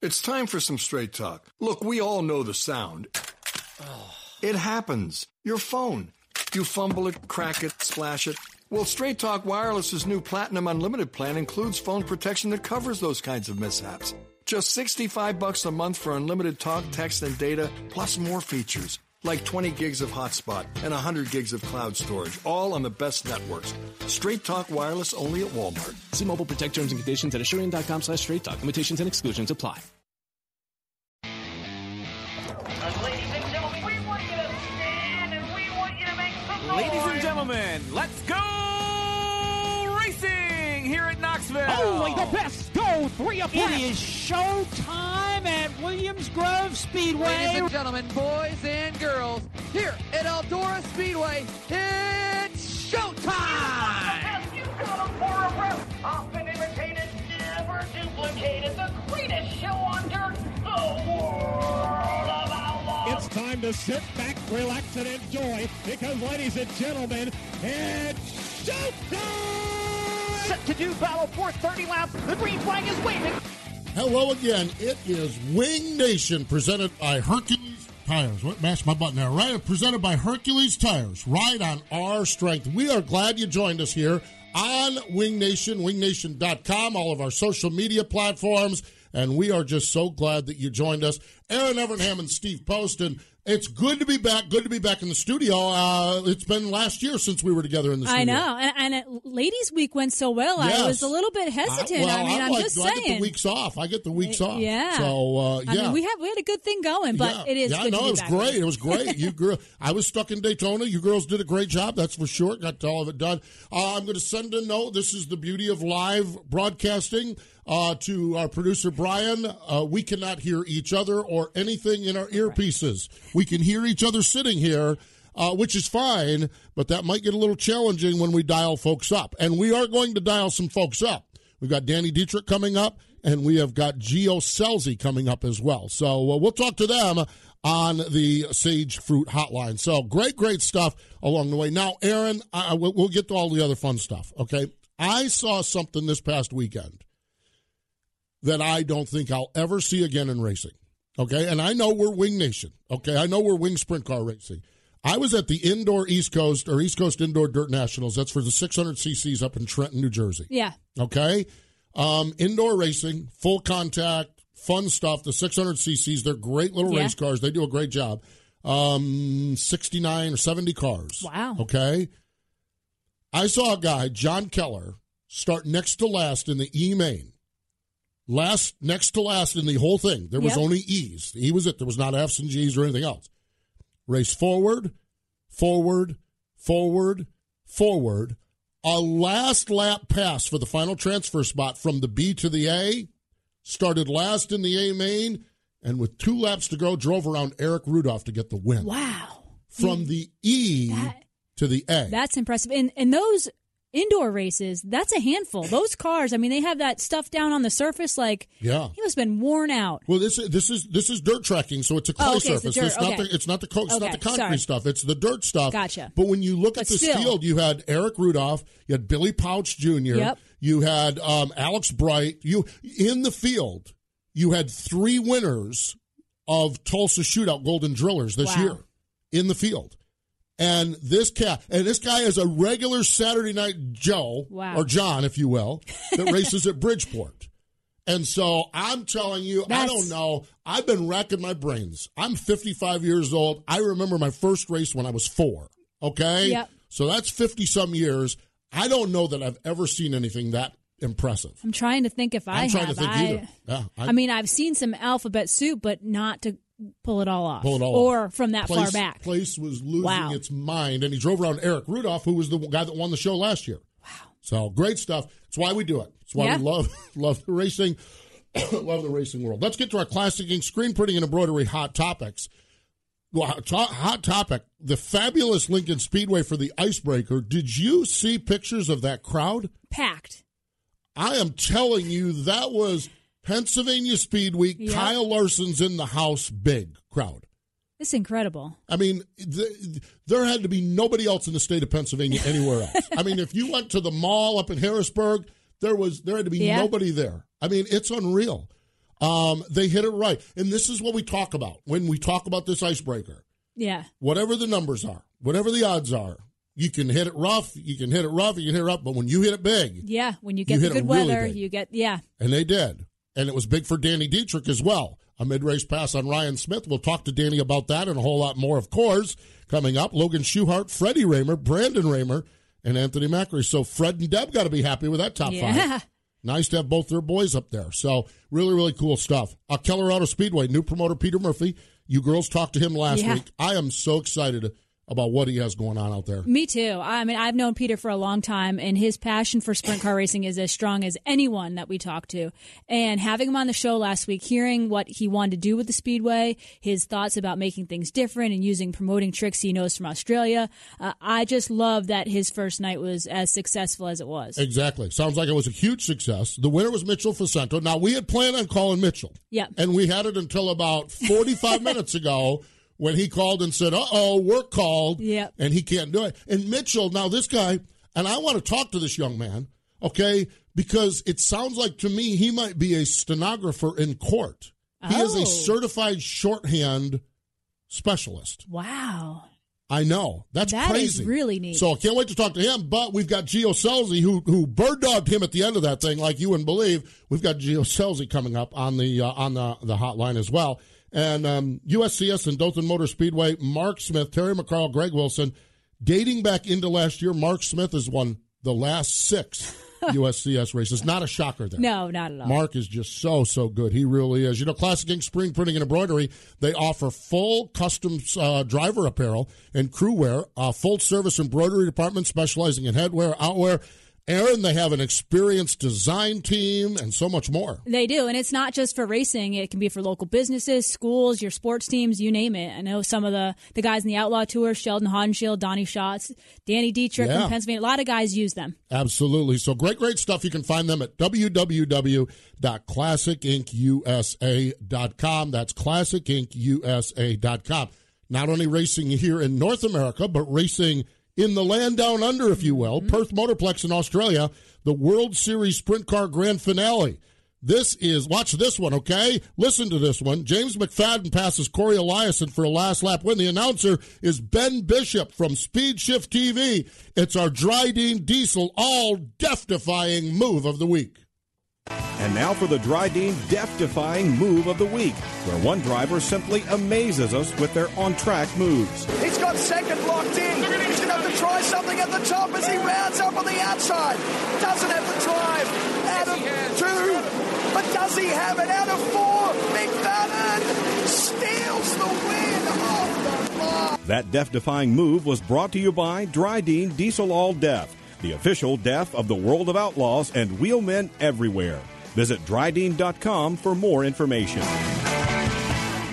It's time for some straight talk. Look, we all know the sound. It happens. Your phone. You fumble it, crack it, splash it. Well, Straight Talk Wireless's new Platinum Unlimited plan includes phone protection that covers those kinds of mishaps. Just 65 bucks a month for unlimited talk, text, and data, plus more features like 20 gigs of hotspot and 100 gigs of cloud storage, all on the best networks. Straight Talk Wireless only at Walmart. See Mobile Protect terms and conditions at Asurion.com slash straight talk. Limitations and exclusions apply. We want you to make some ladies and gentlemen, let's Knoxville. Only the best go three abreast. It is show time at Williams Grove Speedway. Ladies and gentlemen, boys and girls, here at Eldora Speedway, it's showtime! Often imitated, never duplicated, the greatest show on dirt, the world of outlaws. It's time to sit back, relax, and enjoy because, ladies and gentlemen, it's showtime! Set to do battle for 30 laps. The green flag is waving. Hello again. It is Wing Nation presented by Hercules Tires. What mashed my button there? Right, presented by Hercules Tires. Right on our strength. We are glad you joined us here on Wing Nation, wingnation.com, all of our social media platforms, and we are just so glad that you joined us. Erin Evernham and Steve Post, and it's good to be back. Good to be back in the studio. Uh, it's been last year since we were together in the studio. I know, and, and it, ladies' week went so well. Yes. I was a little bit hesitant. I, well, I mean, I'm like, just I saying. get the weeks off. I get the weeks off. Yeah. So uh, yeah, I mean, we have we had a good thing going, but yeah. it is. Yeah, good no, to be it was back. great. It was great. you girl, I was stuck in Daytona. You girls did a great job. That's for sure. Got all of it done. Uh, I'm going to send a note. This is the beauty of live broadcasting. Uh, to our producer Brian, uh, we cannot hear each other or anything in our earpieces. We can hear each other sitting here, uh, which is fine, but that might get a little challenging when we dial folks up. And we are going to dial some folks up. We've got Danny Dietrich coming up, and we have got Gio Scelzi coming up as well. So uh, we'll talk to them on the Sage Fruit Hotline. So great, great stuff along the way. Now, Erin, I, we'll, we'll get to all the other fun stuff. Okay, I saw something this past weekend that I don't think I'll ever see again in racing. Okay, and I know we're Wing Nation. Okay, I know we're Wing Sprint Car Racing. I was at the indoor East Coast or East Coast Indoor Dirt Nationals. That's for the 600 cc's up in Trenton, New Jersey. Yeah. Okay, um, indoor racing, full contact, fun stuff. The 600 cc's, they're great little Yeah. race cars. They do a great job. Um, 69 or 70 cars. Wow. Okay. I saw a guy, John Keller, start next to last in the E main. Last, next to last in the whole thing. There was Yep. only E's. He was it. There was not F's and G's or anything else. Race forward, forward, forward, forward. A last lap pass for the final transfer spot from the B to the A. Started last in the A main, and with two laps to go, drove around Eric Rudolph to get the win. Wow. From mm. the E to the A. That's impressive. And and those indoor races, that's a handful. Those cars, I mean, they have that stuff down on the surface. Like, yeah. he must have been worn out. Well, this is this is this is dirt tracking, so it's a clay Oh, okay, it's surface. It's not okay. the it's not the co- it's not the concrete sorry. stuff. It's the dirt stuff. Gotcha. But when you look But at this still. field, you had Eric Rudolph, you had Billy Pauch Jr., Yep. you had um, Alex Bright. You in the field, you had three winners of Tulsa Shootout Golden Drillers this Wow. year in the field. And this cat, and this guy is a regular Saturday Night Joe Wow. or John, if you will, that races at Bridgeport. And so I'm telling you, I don't know. I've been racking my brains. I'm 55 years old. I remember my first race when I was four. Okay? Yep. So that's 50 some years. I don't know that I've ever seen anything that impressive. I'm trying to think if I I'm trying have. to think I, either. Yeah, I, mean, I've seen some alphabet soup, but not to pull it all off. Pull it all or off. from that place, far back. Place was losing Wow. its mind, and he drove around Eric Rudolph, who was the guy that won the show last year. Wow! So great stuff. That's why we do it. That's why Yeah. we love love the racing, love the racing world. Let's get to our classic ink screen printing and embroidery hot topics. Well, hot hot topic: the fabulous Lincoln Speedway for the Icebreaker. Did you see pictures of that crowd? Packed. I am telling you, that was Pennsylvania Speed Week. Yep. Kyle Larson's in the house, big crowd. It's incredible. I mean, th- there had to be nobody else in the state of Pennsylvania anywhere else. I mean, if you went to the mall up in Harrisburg, there was there had to be Yeah. nobody there. I mean, it's unreal. Um, they hit it right, and this is what we talk about when we talk about this icebreaker. Yeah. Whatever the numbers are, whatever the odds are, you can hit it rough, you can hit it rough, you can hit it rough, but when you hit it big, Yeah. When you You get hit the good weather, big. you get, yeah. and they did. And it was big for Danny Dietrich as well. A mid race pass on Ryan Smith. We'll talk to Danny about that and a whole lot more, of course, coming up. Logan Schuchart, Freddie Rahmer, Brandon Rahmer, and Anthony Macri. So Fred and Deb got to be happy with that top Yeah. five. Nice to have both their boys up there. So really, really cool stuff. Uh, Keller Auto Speedway, new promoter Peter Murphy. You girls talked to him last Yeah. week. I am so excited about what he has going on out there. Me too. I mean, I've known Peter for a long time, and his passion for sprint car racing is as strong as anyone that we talk to. And having him on the show last week, hearing what he wanted to do with the Speedway, his thoughts about making things different and using promoting tricks he knows from Australia, uh, I just love that his first night was as successful as it was. Exactly. Sounds like it was a huge success. The winner was Mitchell Faccinto. Now, we had planned on calling Mitchell. Yep. And we had it until about 45 minutes ago when he called and said, uh oh, work called. Yep. And he can't do it. And Mitchell, now this guy, and I want to talk to this young man, okay, because it sounds like to me he might be a stenographer in court. He is Oh. a certified shorthand specialist. Wow. I know. That's That crazy. really neat. So I can't wait to talk to him. But we've got Gio Scelzi who who bird dogged him at the end of that thing, like you wouldn't believe. We've got Gio Scelzi coming up on the uh, on the the hotline as well. And um, USCS and Dothan Motor Speedway, Mark Smith, Terry McCarl, Greg Wilson, dating back into last year, Mark Smith has won the last six USCS races. Not a shocker there. No, not at all. Mark is just so so good. He really is. You know, Classic Ink Screen Printing and Embroidery. They offer full custom uh, driver apparel and crew wear, uh, full service embroidery department specializing in headwear, outwear. Erin, they have an experienced design team and so much more. They do, and it's not just for racing. It can be for local businesses, schools, your sports teams, you name it. I know some of the, the guys in the Outlaw Tour, Sheldon Haudenschild, Donny Schatz, Danny Dietrich Yeah. from Pennsylvania. A lot of guys use them. Absolutely. So great, great stuff. You can find them at www.classicinkusa.com. That's classicinkusa.com. Not only racing here in North America, but racing in the land down under, if you will. Mm-hmm. Perth Motorplex in Australia, the World Series Sprint Car Grand Finale. This is, watch this one, okay? Listen to this one. James McFadden passes Corey Eliason for a last lap win. The announcer is Ben Bishop from Speed Shift TV. It's our Dryden Diesel all death defying move of the week. And now for the Dryden death-defying move of the week, where one driver simply amazes us with their on-track moves. He's got second locked in. He's going to have to try something at the top as he rounds up on the outside. Doesn't have the drive. Out of two. But does he have it out of four? McFadden steals the win off the bar. That death-defying move was brought to you by Dryden Diesel All Death, the official death of the world of outlaws and wheelmen everywhere. Visit Dryden.com for more information.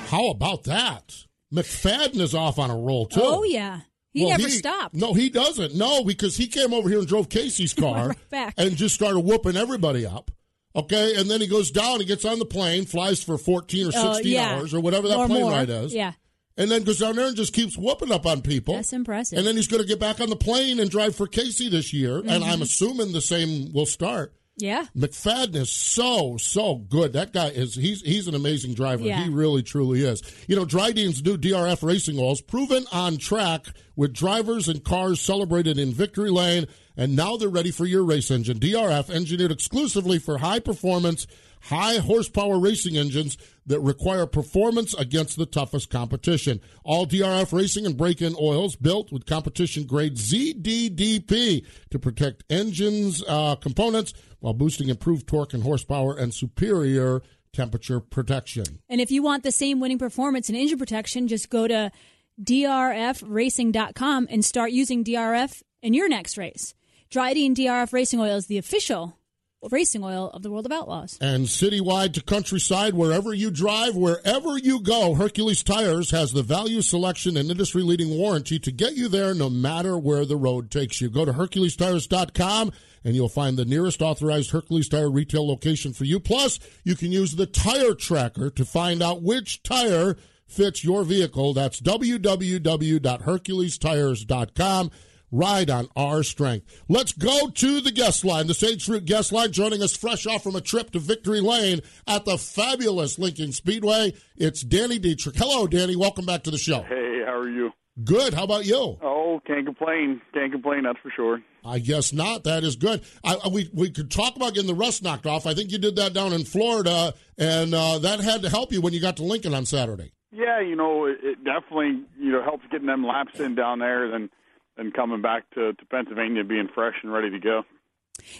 How about that? McFadden is off on a roll, too. Oh, yeah. He Well, never stopped. No, he doesn't. No, because he came over here and drove Casey's car Right back. and just started whooping everybody up. Okay, and then he goes down, he gets on the plane, flies for 14 or 16 Oh, yeah. hours or whatever that Or plane more. ride is. Yeah. And then goes down there and just keeps whooping up on people. That's impressive. And then he's going to get back on the plane and drive for Casey this year. And Mhm. I'm assuming the same will start. Yeah. McFadden is so so good. That guy is he's he's an amazing driver. Yeah. He really truly is. You know, Dryden's new DRF racing oils proven on track with drivers and cars celebrated in victory lane and now they're ready for your race engine. DRF, engineered exclusively for high performance, high horsepower racing engines that require performance against the toughest competition. All DRF racing and break in oils built with competition grade ZDDP to protect engines uh, components while boosting improved torque and horsepower and superior temperature protection. And if you want the same winning performance and engine protection, just go to drfracing.com and start using DRF in your next race. Dryden DRF Racing Oil is the official racing oil of the World of Outlaws. And citywide to countryside, wherever you drive, wherever you go, Hercules Tires has the value selection and industry leading warranty to get you there no matter where the road takes you. Go to HerculesTires.com and you'll find the nearest authorized Hercules Tire retail location for you. Plus, you can use the tire tracker to find out which tire fits your vehicle. That's www.herculestires.com. Ride on our strength. Let's go to the guest line, the Sage Fruit guest line, joining us fresh off from a trip to Victory Lane at the fabulous Lincoln Speedway. It's Danny Dietrich. Hello, Danny. Welcome back to the show. Hey, how are you? Good. How about you? Oh, can't complain. Can't complain. That's for sure. I guess not. That is good. I, we we could talk about getting the rust knocked off. I think you did that down in Florida, and uh, that had to help you when you got to Lincoln on Saturday. Yeah, you know, it, it definitely you know helps getting them laps in down there than than coming back to, to Pennsylvania being fresh and ready to go.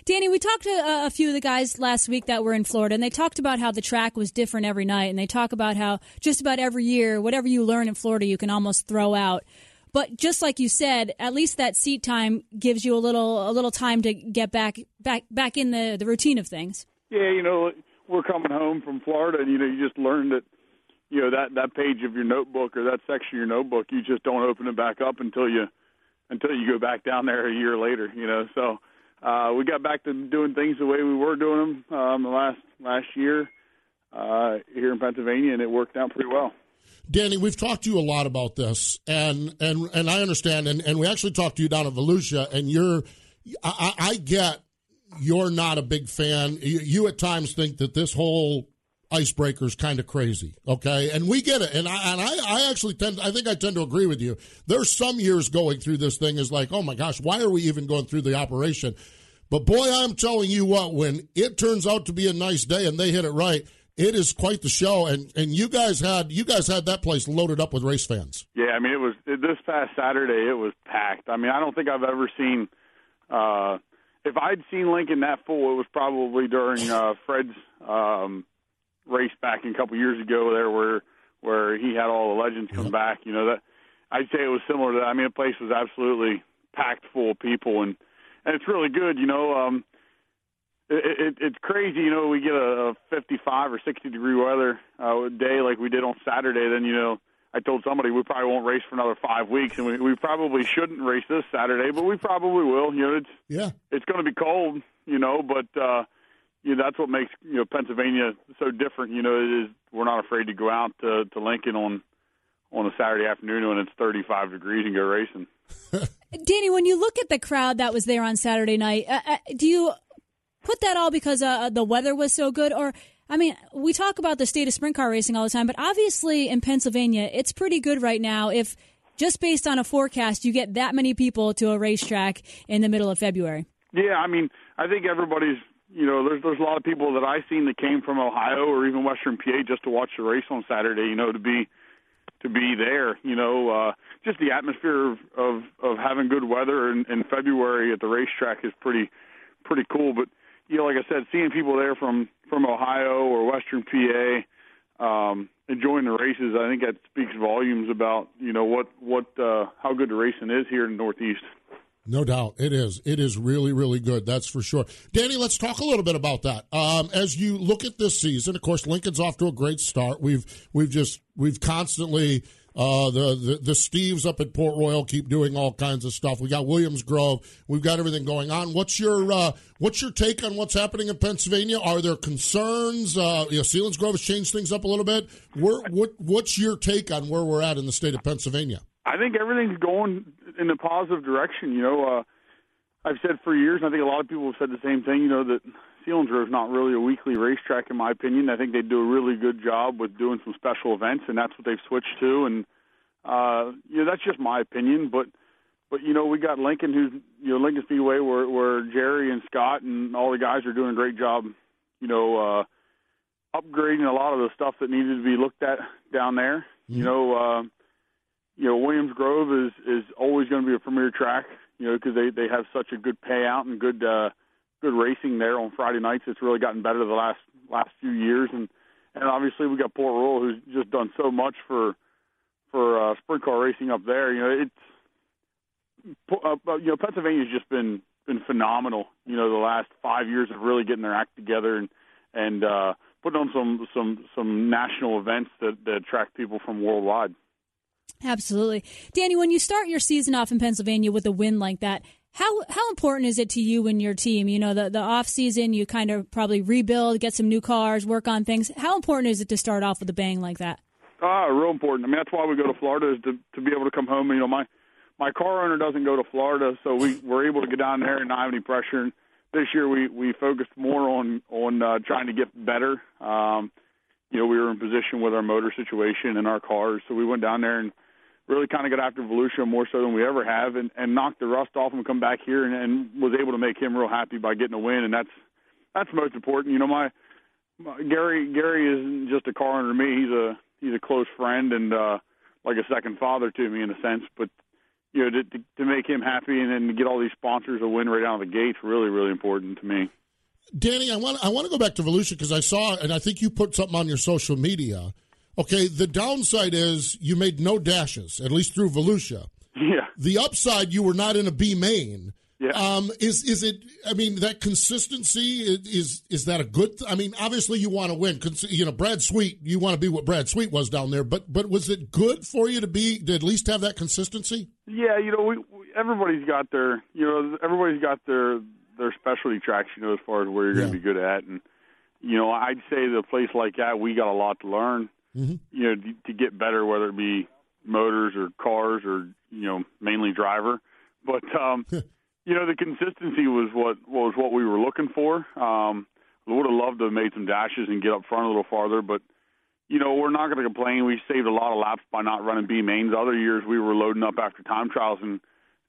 Danny, we talked to a, a few of the guys last week that were in Florida, and they talked about how the track was different every night, and they talk about how just about every year, whatever you learn in Florida, you can almost throw out. But just like you said, at least that seat time gives you a little a little time to get back back back in the the routine of things. Yeah, you know, we're coming home from Florida, and you know, you just learned that you know that that page of your notebook or that section of your notebook, you just don't open it back up until you until you go back down there a year later. You know, so uh, we got back to doing things the way we were doing them um, the last last year uh, here in Pennsylvania, and it worked out pretty well. Danny, we've talked to you a lot about this, and and and I understand, and, and we actually talked to you down at Volusia, and you're, I, I get you're not a big fan. You, you at times think that this whole icebreaker is kind of crazy, okay? And we get it, and I and I, I actually tend, I think I tend to agree with you. There's some years going through this thing is like, oh my gosh, why are we even going through the operation? But boy, I'm telling you what, when it turns out to be a nice day and they hit it right, it is quite the show, and and you guys had you guys had that place loaded up with race fans. Yeah, I mean it was this past Saturday. It was packed. I mean I don't think I've ever seen. Uh, if I'd seen Lincoln that full, it was probably during uh, Fred's um, race back a couple years ago there, where where he had all the legends come back. You know that I'd say it was similar to that. I mean the place was absolutely packed full of people, and and it's really good. You know. um it, it, it's crazy, you know. We get a, a 55 or 60 degree weather uh, day like we did on Saturday. Then you know, I told somebody we probably won't race for another five weeks, and we, we probably shouldn't race this Saturday, but we probably will. You know, it's yeah, it's going to be cold, you know, but uh, you know that's what makes you know Pennsylvania so different. You know, it is we're not afraid to go out to, to Lincoln on on a Saturday afternoon when it's 35 degrees and go racing. Danny, when you look at the crowd that was there on Saturday night, uh, uh, do you put that all because uh, the weather was so good, or I mean, we talk about the state of sprint car racing all the time, but obviously in Pennsylvania, it's pretty good right now. If just based on a forecast, you get that many people to a racetrack in the middle of February. Yeah, I mean, I think everybody's. You know, there's there's a lot of people that I've seen that came from Ohio or even Western PA just to watch the race on Saturday. You know, to be to be there. You know, uh, just the atmosphere of of, of having good weather in, in February at the racetrack is pretty pretty cool. But you know, like I said, seeing people there from from Ohio or Western PA um, enjoying the races, I think that speaks volumes about you know what what uh, how good the racing is here in the Northeast. No doubt, it is. It is really, really good. That's for sure. Danny, let's talk a little bit about that. Um, as you look at this season, of course, Lincoln's off to a great start. We've we've just we've constantly uh, the, the the Steves up at Port Royal keep doing all kinds of stuff. We got Williams Grove. We've got everything going on. What's your uh, what's your take on what's happening in Pennsylvania? Are there concerns? Uh, you know, Selinsgrove has changed things up a little bit. Where, what what's your take on where we're at in the state of Pennsylvania? I think everything's going in a positive direction. You know, uh, I've said for years, and I think a lot of people have said the same thing. You know that Selinsgrove is not really a weekly racetrack, in my opinion. I think they do a really good job with doing some special events, and that's what they've switched to. And uh, you know, that's just my opinion. But but you know we got Lincoln, who's you know Lincoln Speedway, where where Jerry and Scott and all the guys are doing a great job. You know, uh, upgrading a lot of the stuff that needed to be looked at down there. Mm-hmm. You know, uh, you know Williams Grove is is always going to be a premier track. You know, because they they have such a good payout and good uh, good racing there on Friday nights. It's really gotten better the last last few years, and and obviously we got Port Royal, who's just done so much for for uh, sprint car racing up there. You know, it's uh, uh, you know Pennsylvania's just been been phenomenal. You know, the last five years of really getting their act together and and uh, putting on some some some national events that, that attract people from worldwide. Absolutely, Danny. When you start your season off in Pennsylvania with a win like that, how how important is it to you and your team? You know, the the off season, you kind of probably rebuild, get some new cars, work on things. How important is it to start off with a bang like that? Ah, real important. I mean, that's why we go to Florida is to to be able to come home. You know, my my car owner doesn't go to Florida, so we we're able to get down there and not have any pressure. And this year we we focused more on on uh, trying to get better. Um, you know, we were in position with our motor situation and our cars, so we went down there and really kind of got after Volusia more so than we ever have, and, and knocked the rust off and come back here and, and was able to make him real happy by getting a win, and that's that's most important. You know, my, my Gary Gary isn't just a car to me; he's a he's a close friend and uh, like a second father to me in a sense. But you know, to, to, to make him happy and then to get all these sponsors a win right out of the gates really really important to me. Danny, I want I want to go back to Volusia because I saw and I think you put something on your social media Okay, the downside is you made no dashes, at least through Volusia. Yeah. The upside, you were not in a B main. Yeah. Um, is is it? I mean, that consistency is is that a good? Th- I mean, obviously you want to win. You know, Brad Sweet, you want to be what Brad Sweet was down there. But but was it good for you to be to at least have that consistency? Yeah, you know, we, we everybody's got their you know everybody's got their their specialty tracks. You know, as far as where you're yeah. going to be good at, and you know, I'd say the place like that, we got a lot to learn mm-hmm. you know, to, to get better, whether it be motors or cars or you know, mainly driver. But um, you know, the consistency was what was what we were looking for. Um, we would have loved to have made some dashes and get up front a little farther, but you know, we're not going to complain. We saved a lot of laps by not running B mains. Other years, we were loading up after time trials and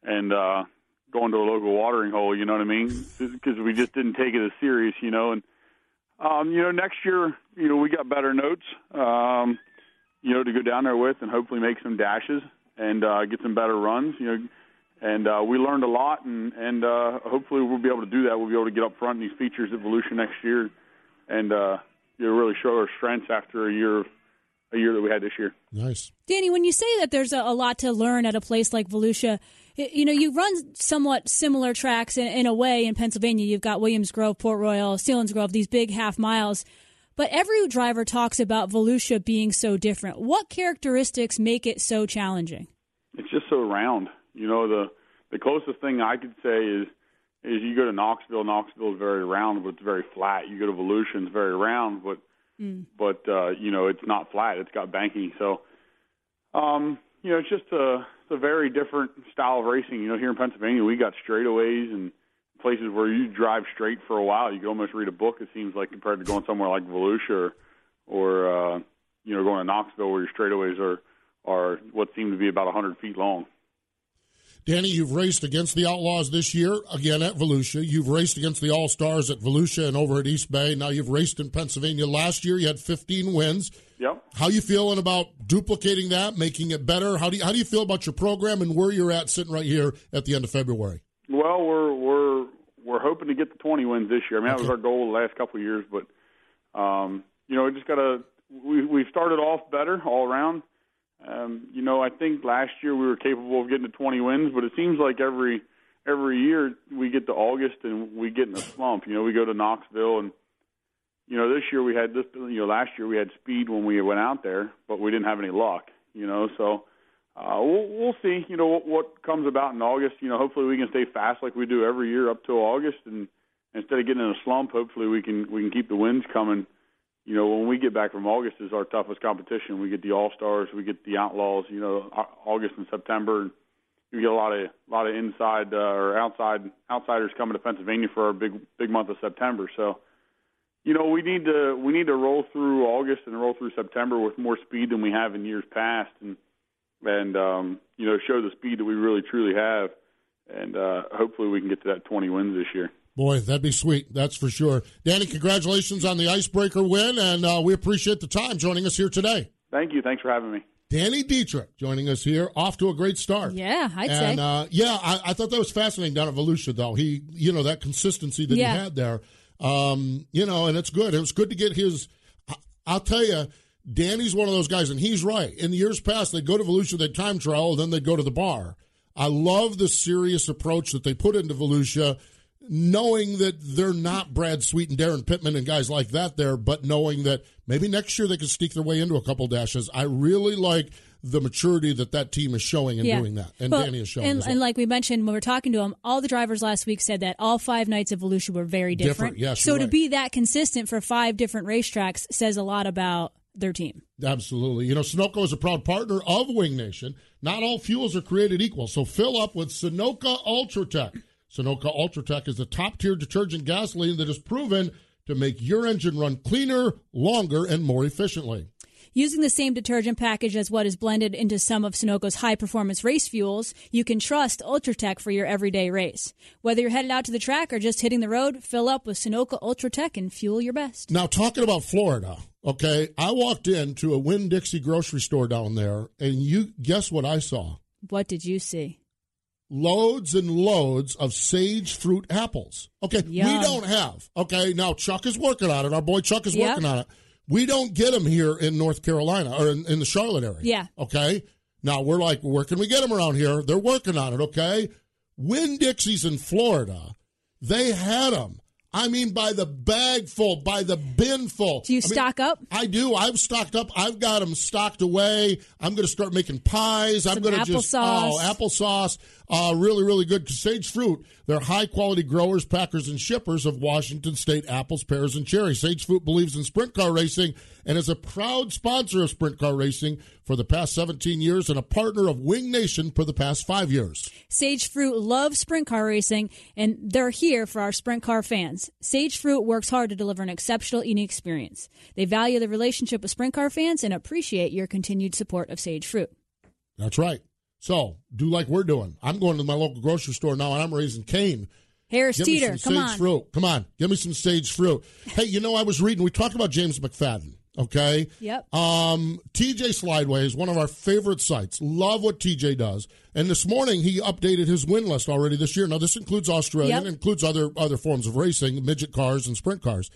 and uh, going to a local watering hole. You know what I mean? Because we just didn't take it as serious. You know, and um, you know, next year, you know, we got better notes, um, you know, to go down there with and hopefully make some dashes and uh, get some better runs. You know, and uh, we learned a lot, and and uh, hopefully we'll be able to do that. We'll be able to get up front in these features at Volusia next year, and uh, you know, really show our strengths after a year of a year that we had this year. Nice, Danny. When you say that there's a, a lot to learn at a place like Volusia you know, you run somewhat similar tracks in, in, a way in Pennsylvania. You've got Williams Grove, Port Royal, Selinsgrove, these big half miles. But every driver talks about Volusia being so different. What characteristics make it so challenging? It's just so round. You know, the the closest thing I could say is is you go to Knoxville. Knoxville is very round, but it's very flat. You go to Volusia, it's very round, but mm. but uh, you know it's not flat. It's got banking. So, um, you know, it's just a it's a very different style of racing. You know, here in Pennsylvania, we got straightaways and places where you drive straight for a while. You can almost read a book. It seems like compared to going somewhere like Volusia or, or uh, you know, going to Knoxville where your straightaways are are what seem to be about 100 feet long. Danny, you've raced against the Outlaws this year, again at Volusia. You've raced against the All Stars at Volusia and over at East Bay. Now you've raced in Pennsylvania. Last year you had 15 wins. Yep. How you feeling about duplicating that, making it better? How do you, how do you feel about your program and where you're at sitting right here at the end of February? Well, we're we're we're hoping to get the 20 wins this year. I mean, okay. that was our goal the last couple of years, but um, you know, we just got to we we started off better all around. Um, you know, I think last year we were capable of getting to 20 wins, but it seems like every every year we get to August and we get in a slump. You know, we go to Knoxville and you know this year we had this. You know, last year we had speed when we went out there, but we didn't have any luck. You know, so uh, we'll we'll see. You know what, what comes about in August. You know, hopefully we can stay fast like we do every year up till August, and instead of getting in a slump, hopefully we can we can keep the wins coming you know, when we get back from August is our toughest competition. We get the All Stars, we get the Outlaws. You know, August and September. You get a lot of a lot of inside uh, or outside outsiders coming to Pennsylvania for our big big month of September. So, you know, we need to we need to roll through August and roll through September with more speed than we have in years past. And and um, you know show the speed that we really truly have, and uh, hopefully we can get to that 20 wins this year. Boy, that'd be sweet. That's for sure. Danny, congratulations on the icebreaker win, and uh, we appreciate the time joining us here today. Thank you. Thanks for having me. Danny Dietrich joining us here, off to a great start. Yeah, I'd and, say. Uh, yeah, I, I, thought that was fascinating down at Volusia, though. He, you know, that consistency that Yeah. he had there, um, you know, and it's good. It was good to get his. I'll tell you, Danny's one of those guys, and he's right. In the years past, they'd go to Volusia, they'd time trial, then they'd go to the bar. I love the serious approach that they put into Volusia, knowing that they're not Brad Sweet and Daryn Pittman and guys like that there, but knowing that maybe next year they could sneak their way into a couple dashes. I really like the maturity that that team is showing in doing that, and Well, Danny is showing. And, well. and like we mentioned when we were talking to him, all the drivers last week said that all five nights of Volusia were very different. Different, yes, so you're to right. be that consistent for five different racetracks says a lot about their team. Absolutely. You know, Sunoco is a proud partner of Wing Nation. Not all fuels are created equal, so fill up with Sunoco Ultratech. Sunoco Ultratech is the top tier detergent gasoline that is proven to make your engine run cleaner, longer, and more efficiently. Using the same detergent package as what is blended into some of Sunoco's high performance race fuels, you can trust Ultratech for your everyday race. Whether you're headed out to the track or just hitting the road, fill up with Sunoco Ultratech and fuel your best. Now, talking about Florida, okay, I walked into a Winn Dixie grocery store down there, and you guess what I saw? What did you see? loads and loads of sage fruit apples. Okay, Yum. we don't have. Okay, now Chuck is working on it. Our boy Chuck is Yep. working on it. We don't get them here in North Carolina or in, in the Charlotte area. Yeah. Okay. Now we're like, where can we get them around here? They're working on it. Okay. Winn Dixie's in Florida. They had them. I mean, by the bag full, by the bin full. Do you I mean, stock up? I do. I've stocked up. I've got them stocked away. I'm going to start making pies. I'm going to just oh, applesauce. Uh, really, really good. Sage Fruit. They're high quality growers, packers, and shippers of Washington State apples, pears, and cherries. Sage Fruit believes in sprint car racing and is a proud sponsor of sprint car racing for the past 17 years and a partner of Wing Nation for the past five years. Sage Fruit loves sprint car racing, and they're here for our sprint car fans. Sage Fruit works hard to deliver an exceptional eating experience. They value the relationship with sprint car fans and appreciate your continued support of Sage Fruit. That's right. So do like we're doing. I'm going to my local grocery store now and I'm raising cane. Harris Teeter, come sage on. fruit. Come on, give me some sage fruit. hey, you know I was reading. We talked about James McFadden. Okay. Yep. Um, TJ Slideway is one of our favorite sites. Love what TJ does. And this morning he updated his win list already this year. Now this includes Australian, Yep. includes other other forms of racing, midget cars and sprint cars.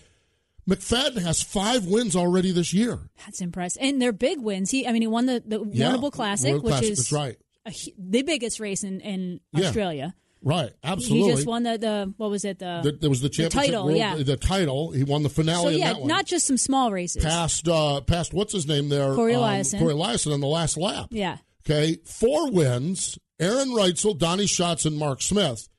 McFadden has five wins already this year. That's impressive. And they're big wins. He, I mean, he won the, the Yeah, Warrnambool Classic, World which Classic, is right. a the biggest race in, in Yeah. Australia. Right, absolutely. He just won the, the what was it? The, The- there was the championship title, world- yeah. the title. He won the finale so yeah, that one. not just some small races. past uh past what's his name there? Corey um, Eliason. Corey Eliason on the last lap. Yeah. Okay. Four wins, Aaron Reutzel, Donny Schatz, and Mark Smith.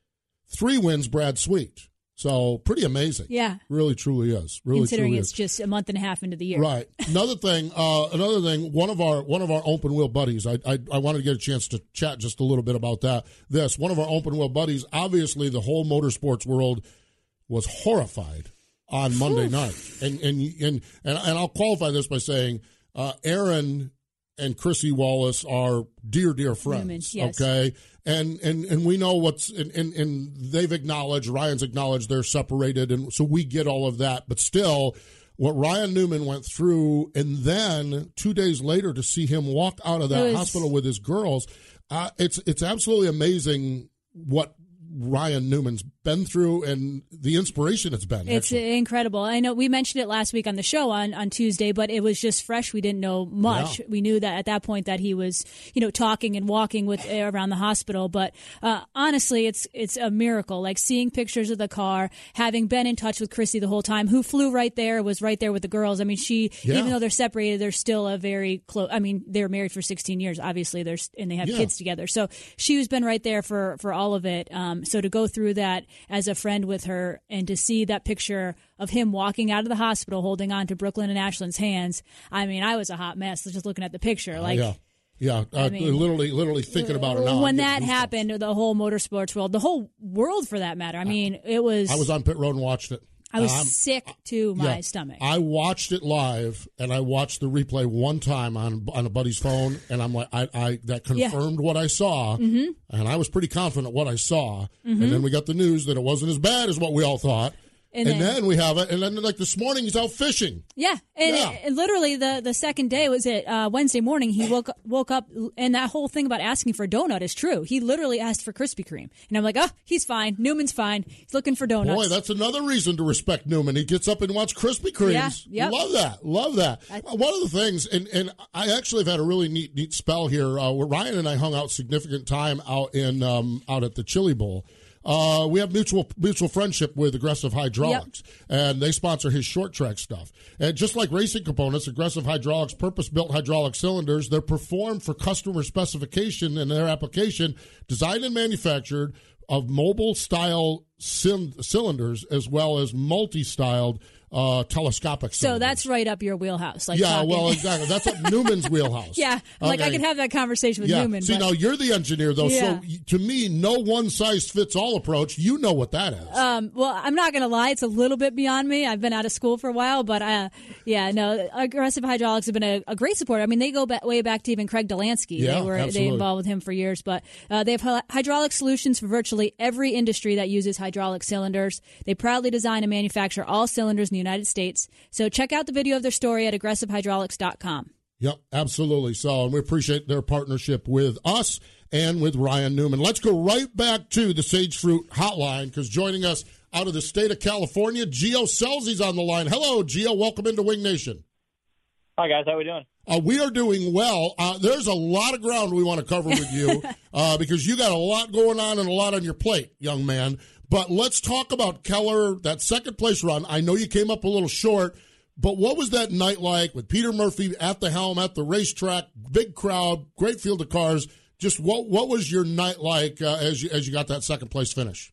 Three wins, Brad Sweet. So pretty amazing. Yeah. Really truly is. Really considering truly it's is. just a month and a half into the year. Right. Another thing, uh, another thing, one of our one of our open wheel buddies, I, I I wanted to get a chance to chat just a little bit about that. This, one of our open wheel buddies, obviously the whole motorsports world was horrified on Monday night. And and and and, and I'll qualify this by saying uh, Aaron and Chrissy Wallace are dear, dear friends. Yes. Okay. And, and and we know what's and, and, and they've acknowledged Ryan's acknowledged they're separated and so we get all of that. But still what Ryan Newman went through and then two days later to see him walk out of that was- hospital with his girls uh, it's it's absolutely amazing what Ryan Newman's been through and the inspiration it's been It's actually. incredible. I know we mentioned it last week on the show on, on Tuesday, but it was just fresh. We didn't know much. Yeah. We knew that at that point that he was, you know, talking and walking with around the hospital. But uh, honestly, it's it's a miracle. Like seeing pictures of the car, having been in touch with Chrissy the whole time, who flew right there, was right there with the girls. I mean, she Yeah. even though they're separated, they're still a very close. I mean, they're married for 16 years. Obviously, there's and they have Yeah. kids together. So she's been right there for for all of it. Um, so to go through that as a friend with her and to see that picture of him walking out of the hospital holding on to Brooklyn and Ashlyn's hands, I mean, I was a hot mess just looking at the picture. Like yeah. Yeah, uh, I mean- literally, literally thinking about it now. when that happened, the whole motorsports world, the whole world for that matter. I mean, it was. I was on pit road and watched it. I was Um, sick to my yeah. stomach. I watched it live, and I watched the replay one time on on a buddy's phone, and I'm like, I, I that Yeah. confirmed what I saw, Mhm. and I was pretty confident what I saw. Mhm. And then we got the news that it wasn't as bad as what we all thought. And And, then- then, we have it, and then like this morning he's out fishing. Yeah, and Yeah. and literally the the second day was it uh, Wednesday morning. He woke woke up, and that whole thing about asking for a donut is true. He literally asked for Krispy Kreme, and I'm like, oh, he's fine. Newman's fine. He's looking for donuts. Boy, that's another reason to respect Newman. He gets up and wants Krispy Kremes. Yeah, yep. Love that. Love that. Uh, One of the things, and, and I actually have had a really neat neat spell here. Uh, where Ryan and I hung out significant time out in um, out at the Chili Bowl. Uh, we have mutual mutual friendship with Aggressive Hydraulics, and they sponsor his short track stuff. And just like racing components, Aggressive Hydraulics purpose built hydraulic cylinders. They're performed for customer specification and their application, designed and manufactured of mobile style cylinders as well as multi styled uh, telescopic so that's right up your wheelhouse. Like yeah, talking- well, exactly. That's up Newman's wheelhouse. yeah, like I could have that conversation with yeah. Newman. See, but- now you're the engineer, though. Yeah. So to me, no one size fits all approach. You know what that is. Um, well, I'm not going to lie; it's a little bit beyond me. I've been out of school for a while, but uh, yeah, no, aggressive hydraulics have been a, a great supporter. I mean, they go back, way back to even Craig Dollansky. Yeah, they were they involved with him for years, but uh, they have hy- hydraulic solutions for virtually every industry that uses hydraulic cylinders. They proudly design and manufacture all cylinders in the United States. So check out the video of their story at aggressivehydraulics.com. Yep, absolutely. So, and we appreciate their partnership with us and with Ryan Newman. Let's go right back to the Sage Fruit Hotline because joining us out of the state of California, Gio Scelzi's on the line. Hello, Gio. Welcome into Wing Nation. Hi guys, how are we doing? Uh, we are doing well. Uh, there's a lot of ground we want to cover with you uh, because you got a lot going on and a lot on your plate, young man. But let's talk about Keller, that second place run. I know you came up a little short, but what was that night like with Peter Murphy at the helm at the racetrack, big crowd, great field of cars? Just what what was your night like uh, as you as you got that second place finish?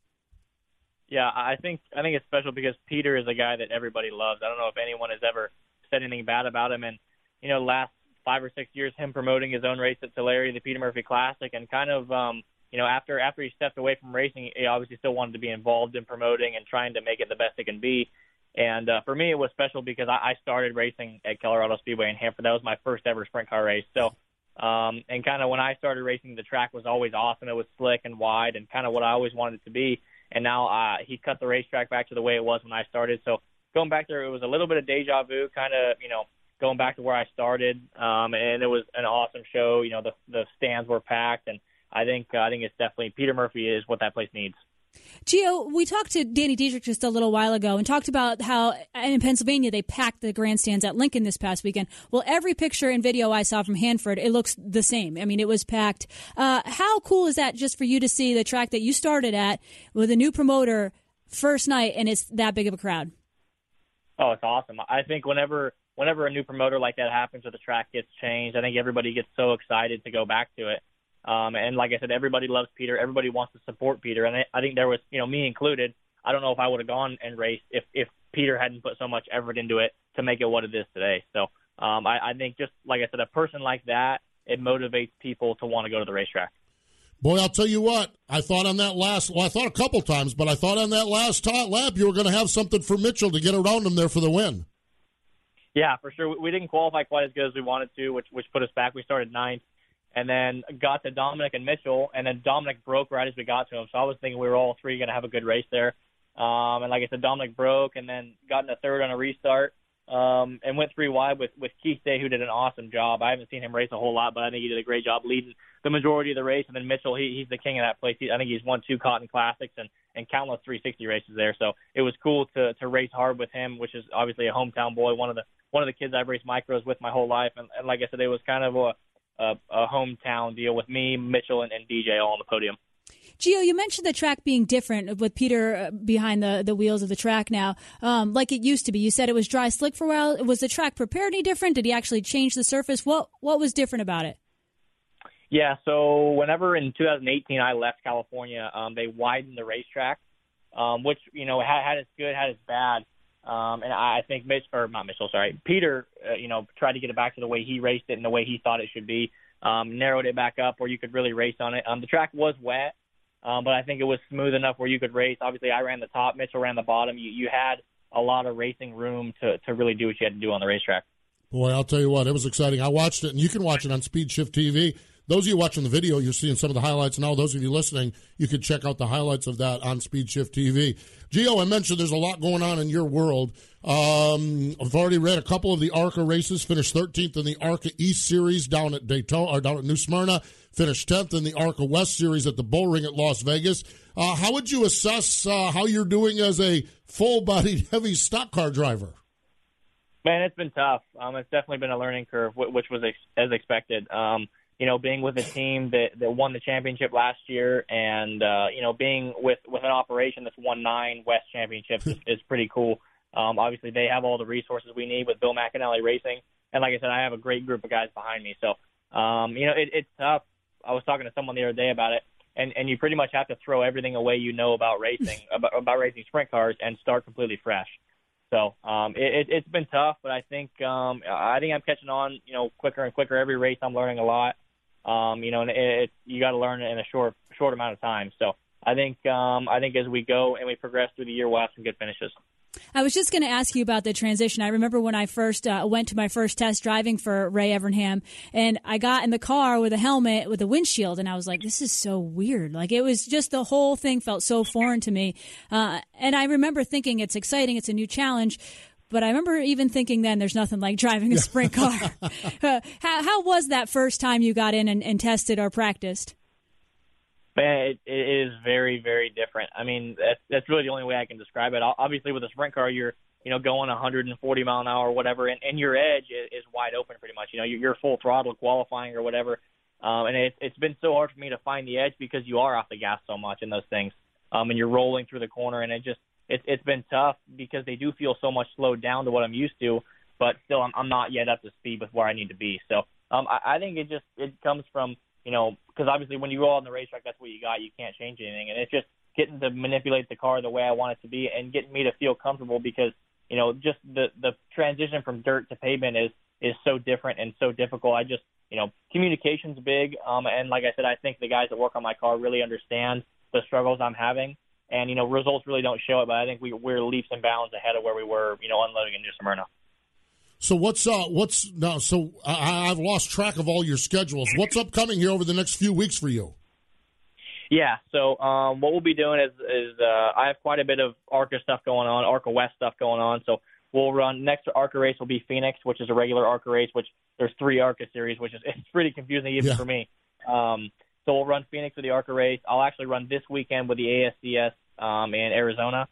Yeah, I think I think it's special because Peter is a guy that everybody loves. I don't know if anyone has ever said anything bad about him, and you know, last five or six years, him promoting his own race at Tulare, the Peter Murphy Classic, and kind of, um, you know, after after he stepped away from racing, he obviously still wanted to be involved in promoting and trying to make it the best it can be. And uh, for me, it was special because I, I started racing at Colorado Speedway in Hanford. That was my first ever sprint car race. So, um, and kind of when I started racing, the track was always awesome. It was slick and wide, and kind of what I always wanted it to be. And now uh, he cut the racetrack back to the way it was when I started. So going back there, it was a little bit of deja vu, kind of, you know, going back to where I started. Um, and it was an awesome show. You know, the the stands were packed, and I think uh, I think it's definitely Peter Murphy is what that place needs. Gio, we talked to Danny Dietrich just a little while ago and talked about how in Pennsylvania they packed the grandstands at Lincoln this past weekend. Well, every picture and video I saw from Hanford, it looks the same. I mean, it was packed. Uh, how cool is that just for you to see the track that you started at with a new promoter first night and it's that big of a crowd? Oh, it's awesome. I think whenever whenever a new promoter like that happens or the track gets changed, I think everybody gets so excited to go back to it. Um, and like I said, everybody loves Peter. Everybody wants to support Peter, and I, I think there was, you know, me included. I don't know if I would have gone and raced if if Peter hadn't put so much effort into it to make it what it is today. So um, I, I think just like I said, a person like that, it motivates people to want to go to the racetrack. Boy, I'll tell you what. I thought on that last, well, I thought a couple times, but I thought on that last top lap you were going to have something for Mitchell to get around him there for the win. Yeah, for sure. We- We didn't qualify quite as good as we wanted to, which which put us back. We started ninth, and then got to Dominic and Mitchell, and then Dominic broke right as we got to him. So I was thinking we were all three going to have a good race there. Um, and like I said, Dominic broke, and then got in a third on a restart, um, and went three wide with with Keith Day, who did an awesome job. I haven't seen him race a whole lot, but I think he did a great job leading the majority of the race. And then Mitchell, he, he's the king of that place. He, I think he's won two Cotton Classics and and countless 360 races there. So it was cool to to race hard with him, which is obviously a hometown boy, one of the one of the kids I've raced micros with my whole life. And, and like I said, it was kind of a a, a hometown deal with me, Mitchell, and, and DJ all on the podium. Gio, you mentioned the track being different with Peter uh, behind the, the wheels of the track now, um, like it used to be. You said it was dry slick for a while. Was the track prepared any different? Did he actually change the surface? What what was different about it? Yeah, so whenever in 2018 I left California, um, they widened the racetrack, um, which you know had, had its good, had its bad, um, and I think Mitch or not Mitchell, sorry, Peter, uh, you know, tried to get it back to the way he raced it and the way he thought it should be, um, narrowed it back up where you could really race on it. Um, the track was wet, um, but I think it was smooth enough where you could race. Obviously, I ran the top, Mitchell ran the bottom. You you had a lot of racing room to to really do what you had to do on the racetrack. Boy, I'll tell you what, it was exciting. I watched it, and you can watch it on Speed Shift TV. Those of you watching the video, you're seeing some of the highlights now. Those of you listening, you can check out the highlights of that on Speed Shift TV. Gio, I mentioned there's a lot going on in your world. Um, I've already read a couple of the ARCA races. Finished 13th in the ARCA East Series down at Daytona or down at New Smyrna. Finished 10th in the ARCA West Series at the Bullring at Las Vegas. Uh, how would you assess uh, how you're doing as a full-bodied heavy stock car driver? Man, it's been tough. Um, it's definitely been a learning curve, which was ex- as expected. Um, you know, being with a team that, that won the championship last year, and uh, you know, being with with an operation that's won nine West championships is, is pretty cool. Um, obviously, they have all the resources we need with Bill McAnally Racing, and like I said, I have a great group of guys behind me. So, um, you know, it, it's tough. I was talking to someone the other day about it, and and you pretty much have to throw everything away you know about racing, about, about racing sprint cars, and start completely fresh. So um, it, it, it's been tough, but I think um, I think I'm catching on. You know, quicker and quicker every race. I'm learning a lot. Um, you know, and it, it, you got to learn in a short short amount of time. So I think um, I think as we go and we progress through the year, we'll have some good finishes. I was just going to ask you about the transition. I remember when I first uh, went to my first test driving for Ray Evernham, and I got in the car with a helmet with a windshield, and I was like, "This is so weird." Like it was just the whole thing felt so foreign to me. Uh, and I remember thinking, "It's exciting. It's a new challenge." But I remember even thinking then, there's nothing like driving a sprint car. uh, how, how was that first time you got in and, and tested or practiced? Man, it, it is very, very different. I mean, that's that's really the only way I can describe it. Obviously, with a sprint car, you're you know going 140 mile an hour or whatever, and, and your edge is, is wide open pretty much. You know, you're, you're full throttle qualifying or whatever. Um, and it, it's been so hard for me to find the edge because you are off the gas so much in those things, um, and you're rolling through the corner, and it just it's it's been tough because they do feel so much slowed down to what I'm used to, but still I'm I'm not yet up to speed with where I need to be. So um, I, I think it just it comes from you know because obviously when you go on the racetrack that's what you got you can't change anything and it's just getting to manipulate the car the way I want it to be and getting me to feel comfortable because you know just the the transition from dirt to pavement is is so different and so difficult. I just you know communication's big um, and like I said I think the guys that work on my car really understand the struggles I'm having and you know results really don't show it, but I think we, we're leaps and bounds ahead of where we were, you know, unloading in New Smyrna. So what's uh what's now? So I, I've lost track of all your schedules. What's upcoming here over the next few weeks for you? Yeah, so um, what we'll be doing is is uh, I have quite a bit of ARCA stuff going on, ARCA West stuff going on. So we'll run next ARCA race will be Phoenix, which is a regular ARCA race. Which there's three ARCA series, which is it's pretty confusing even yeah. for me. Um, so we'll run Phoenix with the ARCA race. I'll actually run this weekend with the ASCS um, in Arizona.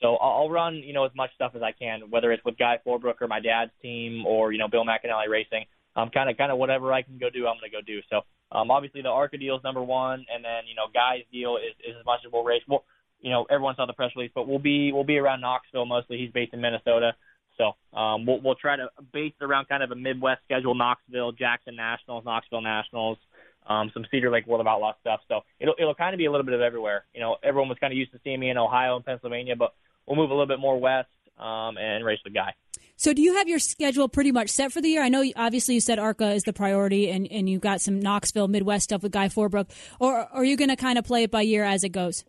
So I'll, run, you know, as much stuff as I can, whether it's with Guy Forbrook or my dad's team or you know Bill McAnally Racing. Um, kind of, kind of whatever I can go do, I'm going to go do. So um, obviously the ARCA deal is number one, and then you know Guy's deal is, is as much as we'll race. Well, you know, everyone saw the press release, but we'll be we'll be around Knoxville mostly. He's based in Minnesota. So um, we'll, we'll try to base around kind of a Midwest schedule: Knoxville, Jackson Nationals, Knoxville Nationals, um, some Cedar Lake World of Outlaw stuff. So it'll it'll kind of be a little bit of everywhere. You know, everyone was kind of used to seeing me in Ohio and Pennsylvania, but we'll move a little bit more west um, and race the Guy. So, do you have your schedule pretty much set for the year? I know, obviously, you said ARCA is the priority, and, and you got some Knoxville, Midwest stuff with Guy Forbrook. Or, or are you going to kind of play it by year as it goes?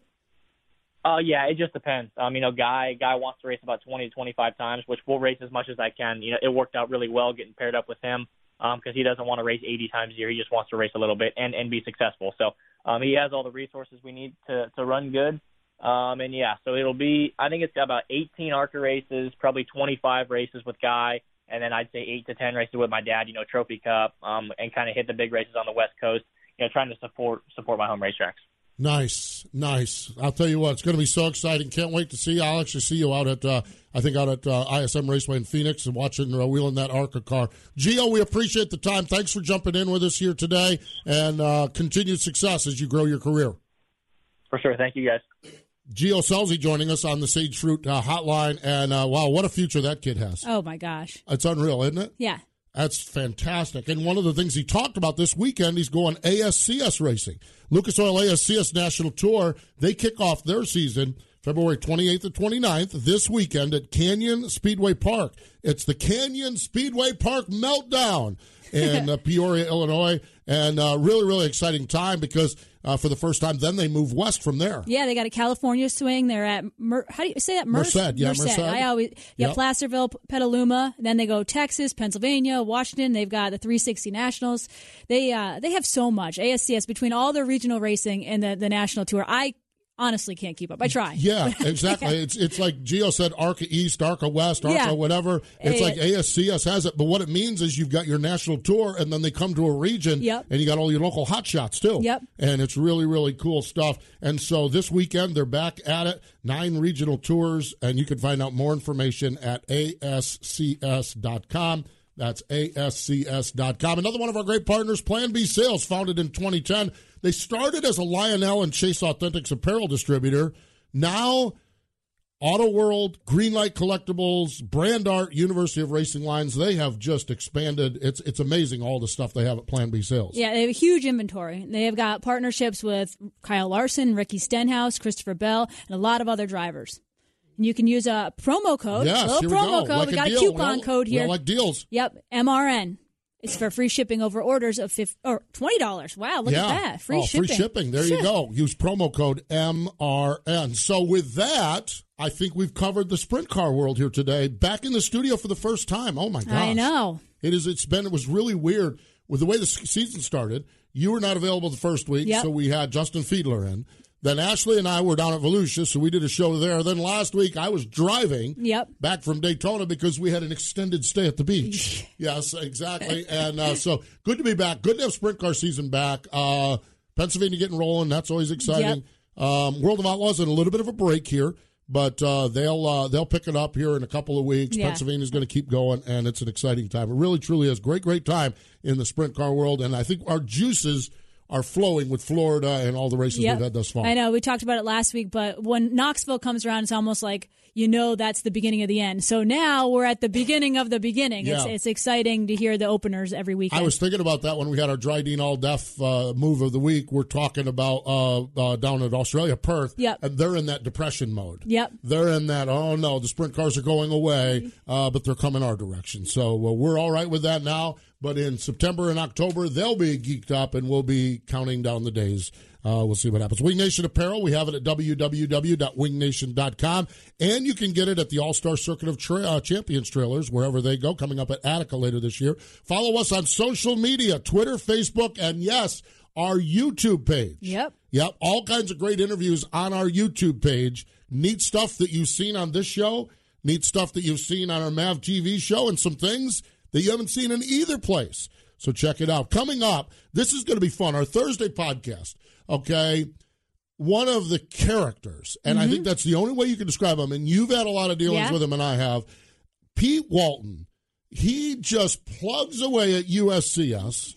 Uh, yeah, it just depends. Um, you know, Guy Guy wants to race about 20 to 25 times, which we'll race as much as I can. You know, it worked out really well getting paired up with him because um, he doesn't want to race 80 times a year. He just wants to race a little bit and, and be successful. So um, he has all the resources we need to, to run good. Um, and yeah, so it'll be, I think it's about 18 ARCA races, probably 25 races with Guy, and then I'd say 8 to 10 races with my dad, you know, Trophy Cup, um, and kind of hit the big races on the West Coast, you know, trying to support support my home racetracks. Nice, nice. I'll tell you what, it's going to be so exciting. Can't wait to see you. I'll actually see you out at, uh, I think, out at uh, ISM Raceway in Phoenix and watching uh, wheeling that ARCA car. Gio, we appreciate the time. Thanks for jumping in with us here today, and uh, continued success as you grow your career. For sure. Thank you, guys. Gio Scelzi joining us on the Sage Fruit uh, Hotline, and uh, wow, what a future that kid has! Oh my gosh, it's unreal, isn't it? Yeah, that's fantastic. And one of the things he talked about this weekend, he's going ASCS racing. Lucas Oil ASCS National Tour, they kick off their season February 28th and 29th, this weekend at Canyon Speedway Park. It's the Canyon Speedway Park Meltdown in uh, Peoria, Illinois. And uh, really, really exciting time because uh, for the first time, then they move west from there. Yeah, they got a California swing. They're at Mer- how do you say that? Merced, Merced, yeah, Merced. I always yeah, Yep. Placerville, Petaluma. Then they go Texas, Pennsylvania, Washington. They've got the 360 Nationals. They uh, they have so much ASCS between all the regional racing and the the national tour. I honestly can't keep up. I try. Yeah, exactly. it's it's like Gio said, ARCA East, ARCA West, ARCA Yeah. whatever. It's Eh, like ASCS has it, but what it means is you've got your national tour, and then they come to a region, Yep. and you got all your local hot shots too. Yep. And it's really really cool stuff. And so this weekend they're back at it, nine regional tours, and you can find out more information at ascs.com. That's ascs.com. Another one of our great partners, Plan B Sales, founded in 2010. They started as a Lionel and Chase Authentics apparel distributor. Now, Auto World, Greenlight Collectibles, Brand Art, University of Racing Lines, they have just expanded. It's it's amazing all the stuff they have at Plan B Sales. Yeah, they have a huge inventory. They have got partnerships with Kyle Larson, Ricky Stenhouse, Christopher Bell, and a lot of other drivers. And you can use a promo code. Yes, little here we promo go. code. Like we got deal. a coupon code here. like deals. Yep, MRN. It's for free shipping over orders of 50, or twenty dollars. Wow, look yeah. at that! Free oh, shipping. Free shipping. There you go. Use promo code MRN. So with that, I think we've covered the sprint car world here today. Back in the studio for the first time. Oh my gosh. I know. It is. It's been. It was really weird with the way the season started. You were not available the first week, Yep. so we had Justin Fiedler in. Then Ashley and I were down at Volusia, so we did a show there. Then last week I was driving Yep. back from Daytona because we had an extended stay at the beach. yes, exactly. And uh, so good to be back. Good to have sprint car season back. Uh, Pennsylvania getting rolling. That's always exciting. Um, World of Outlaws in a little bit of a break here, but uh, they'll uh, they'll pick it up here in a couple of weeks. Yeah. Pennsylvania's going to keep going, and it's an exciting time. It really, truly is great, great time in the sprint car world. And I think our juices are flowing with Florida and all the races Yep. we've had thus far. I know we talked about it last week, but when Knoxville comes around, it's almost like you know that's the beginning of the end. So now we're at the beginning of the beginning. It's, Yeah. it's exciting to hear the openers every weekend. I was thinking about that when we had our Dry Dean All Deaf uh, move of the week. We're talking about uh, uh, down at Australia, Perth, Yep. and they're in that depression mode. Yep. They're in that, oh no, the sprint cars are going away, uh, but they're coming our direction. So we're all right with that now. But in September and October, they'll be geeked up and we'll be counting down the days. Uh, we'll see what happens. Wing Nation Apparel, we have it at www.wingnation.com. And you can get it at the All Star Circuit of tra- uh, Champions trailers, wherever they go, coming up at Attica later this year. Follow us on social media Twitter, Facebook, and yes, our YouTube page. Yep. Yep, all kinds of great interviews on our YouTube page. Neat stuff that you've seen on this show, neat stuff that you've seen on our MAV TV show, and some things that you haven't seen in either place. So check it out. Coming up, this is going to be fun. Our Thursday podcast, okay? One of the characters, and I think mm-hmm. that's the only way you can describe him, and you've had a lot of dealings Yeah. with him, and I have. Pete Walton, he just plugs away at USCS,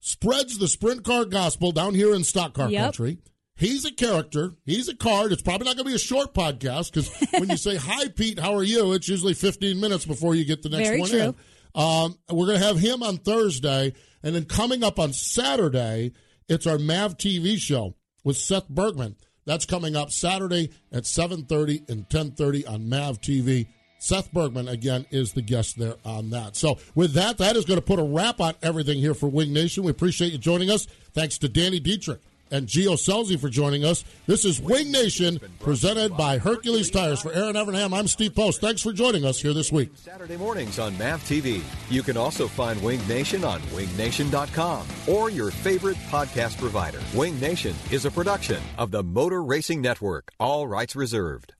spreads the sprint car gospel down here in stock car Yep. country. He's a character. He's a card. It's probably not going to be a short podcast because when you say, Hi, Pete, how are you? It's usually 15 minutes before you get the next Very one true. in. Um, we're going to have him on Thursday. And then coming up on Saturday, it's our MAV TV show with Seth Bergman. That's coming up Saturday at 7.30 and 10.30 on MAV TV. Seth Bergman, again, is the guest there on that. So, with that, that is going to put a wrap on everything here for Wing Nation. We appreciate you joining us. Thanks to Danny Dietrich and Gio Scelzi for joining us. This is Wing Nation, presented by Hercules Tires. For Erin Evernham, I'm Steve Post. Thanks for joining us here this week. Saturday mornings on MAV TV. You can also find Wing Nation on wingnation.com or your favorite podcast provider. Wing Nation is a production of the Motor Racing Network, all rights reserved.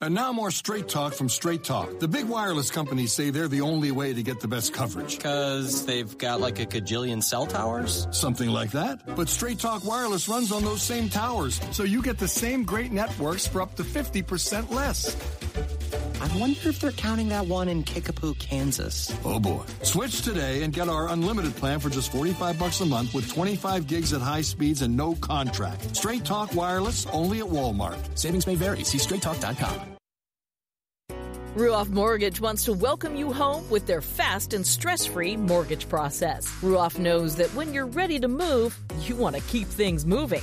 And now more straight talk from Straight Talk. The big wireless companies say they're the only way to get the best coverage. Because they've got like a gajillion cell towers? Something like that. But Straight Talk Wireless runs on those same towers, so you get the same great networks for up to 50% less. I wonder if they're counting that one in Kickapoo, Kansas. Oh boy. Switch today and get our unlimited plan for just 45 bucks a month with 25 gigs at high speeds and no contract. Straight Talk Wireless only at Walmart. Savings may vary. See straighttalk.com. Ruoff Mortgage wants to welcome you home with their fast and stress free mortgage process. Ruoff knows that when you're ready to move, you want to keep things moving.